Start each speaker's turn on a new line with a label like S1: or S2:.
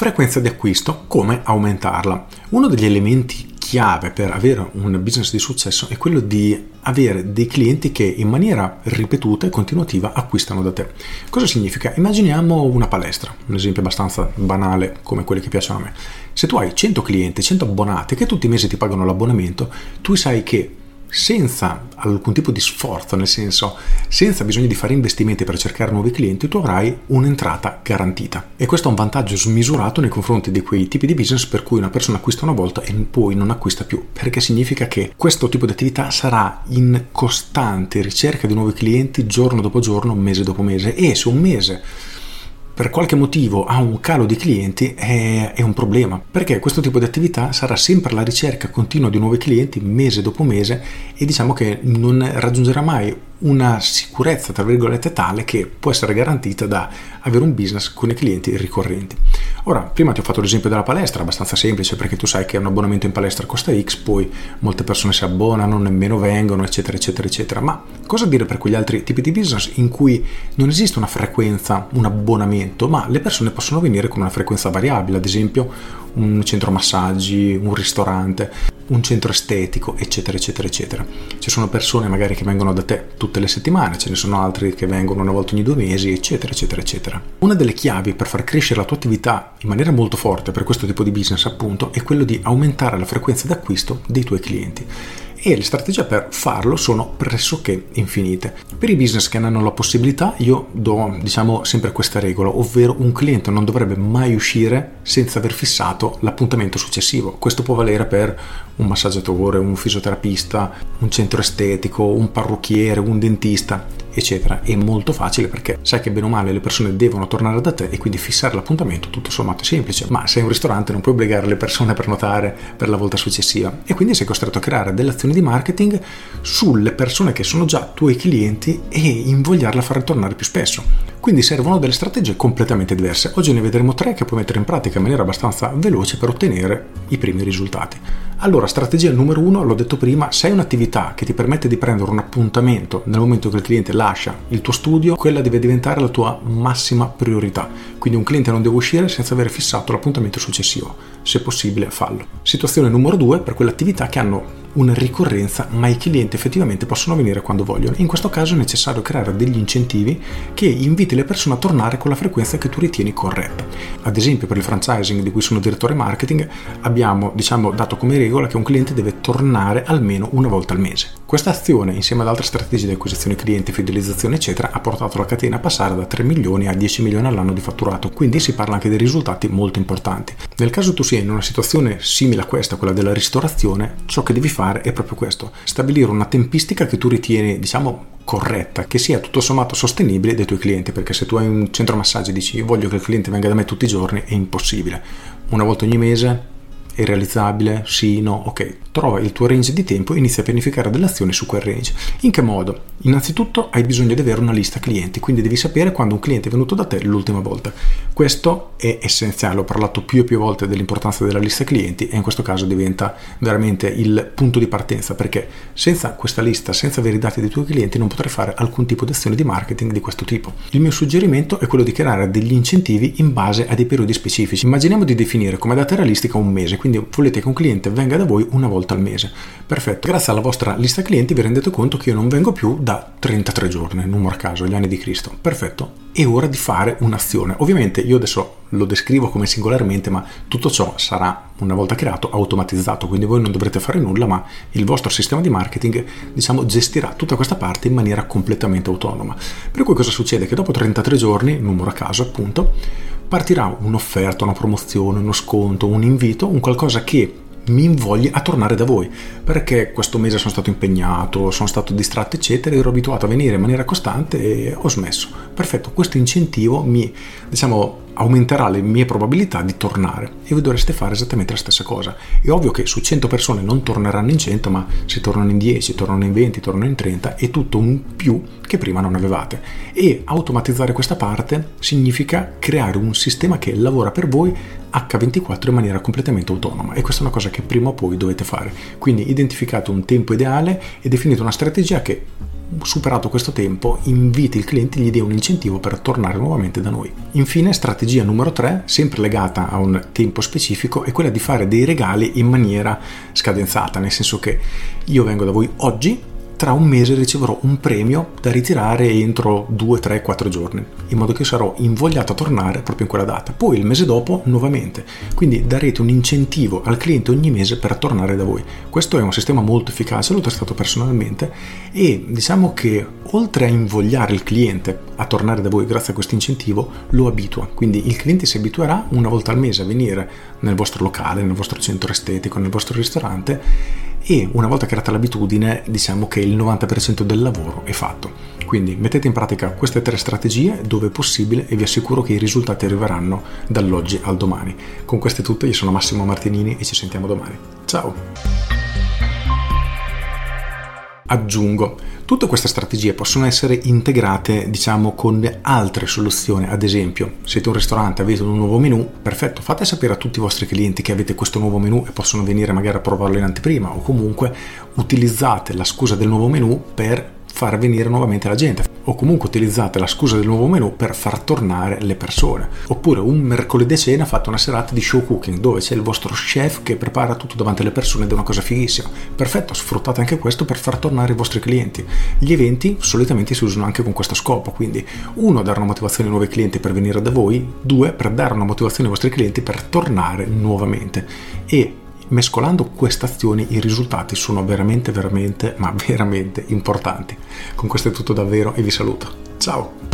S1: Frequenza di acquisto, come aumentarla. Uno degli elementi chiave per avere un business di successo è quello di avere dei clienti che in maniera ripetuta e continuativa acquistano da te. Cosa significa? Immaginiamo una palestra, un esempio abbastanza banale come quelli che piacciono a me. Se tu hai 100 clienti, 100 abbonati che tutti i mesi ti pagano l'abbonamento, tu sai che senza alcun tipo di sforzo, nel senso senza bisogno di fare investimenti per cercare nuovi clienti, tu avrai un'entrata garantita. E questo è un vantaggio smisurato nei confronti di quei tipi di business per cui una persona acquista una volta e poi non acquista più, perché significa che questo tipo di attività sarà in costante ricerca di nuovi clienti giorno dopo giorno, mese dopo mese e se un mese per qualche motivo ha un calo di clienti è, è, un problema, perché questo tipo di attività sarà sempre alla ricerca continua di nuovi clienti mese dopo mese e diciamo che non raggiungerà mai una sicurezza, tra virgolette, tale che può essere garantita da avere un business con i clienti ricorrenti. Ora, prima ti ho fatto l'esempio della palestra, abbastanza semplice perché tu sai che un abbonamento in palestra costa X, poi molte persone si abbonano, nemmeno vengono, eccetera, eccetera, eccetera. Ma cosa dire per quegli altri tipi di business in cui non esiste una frequenza, un abbonamento, ma le persone possono venire con una frequenza variabile, ad esempio un centro massaggi, un ristorante, un centro estetico, eccetera, eccetera, eccetera. Ci sono persone magari che vengono da te tutte le settimane, ce ne sono altri che vengono una volta ogni due mesi, eccetera, eccetera, eccetera. Una delle chiavi per far crescere la tua attività in maniera molto forte per questo tipo di business, appunto, è quello di aumentare la frequenza d'acquisto dei tuoi clienti e le strategie per farlo sono pressoché infinite. Per i business che ne hanno la possibilità io do diciamo sempre questa regola, ovvero un cliente non dovrebbe mai uscire senza aver fissato l'appuntamento successivo. Questo può valere per un massaggiatore, un fisioterapista, un centro estetico, un parrucchiere, un dentista eccetera. È molto facile perché sai che bene o male le persone devono tornare da te e quindi fissare l'appuntamento tutto sommato è semplice, ma se è un ristorante non puoi obbligare le persone a prenotare per la volta successiva e quindi sei costretto a creare delle azioni di marketing sulle persone che sono già tuoi clienti e invogliarle a far ritornare più spesso. Quindi servono delle strategie completamente diverse. Oggi ne vedremo tre che puoi mettere in pratica in maniera abbastanza veloce per ottenere i primi risultati. Allora, strategia numero uno, l'ho detto prima, se hai un'attività che ti permette di prendere un appuntamento nel momento che il cliente lascia il tuo studio, quella deve diventare la tua massima priorità. Quindi un cliente non deve uscire senza aver fissato l'appuntamento successivo. Se possibile, fallo. Situazione numero due, per quelle attività che hanno una ricorrenza, ma i clienti effettivamente possono venire quando vogliono. In questo caso è necessario creare degli incentivi che inviti le persone a tornare con la frequenza che tu ritieni corretta. Ad esempio, per il franchising di cui sono direttore marketing, abbiamo diciamo, dato come regola che un cliente deve tornare almeno una volta al mese. Questa azione, insieme ad altre strategie di acquisizione clienti, fidelizzazione, eccetera, ha portato la catena a passare da 3 milioni a 10 milioni all'anno di fatturato, quindi si parla anche di risultati molto importanti. Nel caso tu sia in una situazione simile a questa, quella della ristorazione, ciò che devi fare è proprio questo, stabilire una tempistica che tu ritieni, diciamo, corretta, che sia tutto sommato sostenibile dei tuoi clienti, perché se tu hai un centro massaggi e dici voglio che il cliente venga da me tutti i giorni, è impossibile. Una volta ogni mese è realizzabile? Sì, no, ok. Trova il tuo range di tempo e inizia a pianificare delle azioni su quel range. In che modo? Innanzitutto hai bisogno di avere una lista clienti, quindi devi sapere quando un cliente è venuto da te l'ultima volta. Questo è essenziale, ho parlato più e più volte dell'importanza della lista clienti e in questo caso diventa veramente il punto di partenza perché senza questa lista, senza avere i dati dei tuoi clienti non potrai fare alcun tipo di azione di marketing di questo tipo. Il mio suggerimento è quello di creare degli incentivi in base a dei periodi specifici. Immaginiamo di definire come data realistica un mese, quindi volete che un cliente venga da voi una volta al mese. Perfetto, grazie alla vostra lista clienti vi rendete conto che io non vengo più da 33 giorni, numero a caso, gli anni di Cristo. Perfetto, è ora di fare un'azione. Ovviamente io adesso lo descrivo come singolarmente, ma tutto ciò sarà una volta creato automatizzato, quindi voi non dovrete fare nulla, ma il vostro sistema di marketing, diciamo, gestirà tutta questa parte in maniera completamente autonoma. Per cui cosa succede? Che dopo 33 giorni, numero a caso appunto, partirà un'offerta, una promozione, uno sconto, un invito, un qualcosa che mi invoglia a tornare da voi perché questo mese sono stato impegnato, sono stato distratto eccetera, ero abituato a venire in maniera costante e ho smesso. Perfetto, questo incentivo mi diciamo aumenterà le mie probabilità di tornare e voi dovreste fare esattamente la stessa cosa. È ovvio che su 100 persone non torneranno in 100, ma se tornano in 10, tornano in 20, tornano in 30, è tutto un più che prima non avevate. E automatizzare questa parte significa creare un sistema che lavora per voi H24 in maniera completamente autonoma e questa è una cosa che prima o poi dovete fare. Quindi identificate un tempo ideale e definite una strategia che superato questo tempo inviti il cliente, gli dia un incentivo per tornare nuovamente da noi. Infine, strategia numero 3, sempre legata a un tempo specifico, è quella di fare dei regali in maniera scadenzata, nel senso che io vengo da voi oggi, tra un mese riceverò un premio da ritirare entro 2, 3, 4 giorni, in modo che sarò invogliato a tornare proprio in quella data. Poi il mese dopo nuovamente. Quindi darete un incentivo al cliente ogni mese per tornare da voi. Questo è un sistema molto efficace, l'ho testato personalmente e diciamo che oltre a invogliare il cliente a tornare da voi grazie a questo incentivo, lo abitua. Quindi il cliente si abituerà una volta al mese a venire nel vostro locale, nel vostro centro estetico, nel vostro ristorante e una volta creata l'abitudine diciamo che il 90% del lavoro è fatto. Quindi mettete in pratica queste tre strategie dove possibile e vi assicuro che i risultati arriveranno dall'oggi al domani. Con queste tutte io sono Massimo Martinini e ci sentiamo domani. Ciao! aggiungo. Tutte queste strategie possono essere integrate, diciamo, con altre soluzioni. Ad esempio, siete un ristorante, avete un nuovo menu, perfetto, fate sapere a tutti i vostri clienti che avete questo nuovo menu e possono venire magari a provarlo in anteprima o comunque utilizzate la scusa del nuovo menu per far venire nuovamente la gente o comunque utilizzate la scusa del nuovo menu per far tornare le persone. Oppure un mercoledì cena fate una serata di show cooking dove c'è il vostro chef che prepara tutto davanti alle persone ed è una cosa fighissima. Perfetto sfruttate anche questo per far tornare i vostri clienti. Gli eventi solitamente si usano anche con questo scopo quindi uno dare una motivazione ai nuovi clienti per venire da voi due per dare una motivazione ai vostri clienti per tornare nuovamente. E mescolando queste azioni i risultati sono veramente, veramente, ma veramente importanti. Con questo è tutto davvero e vi saluto. Ciao!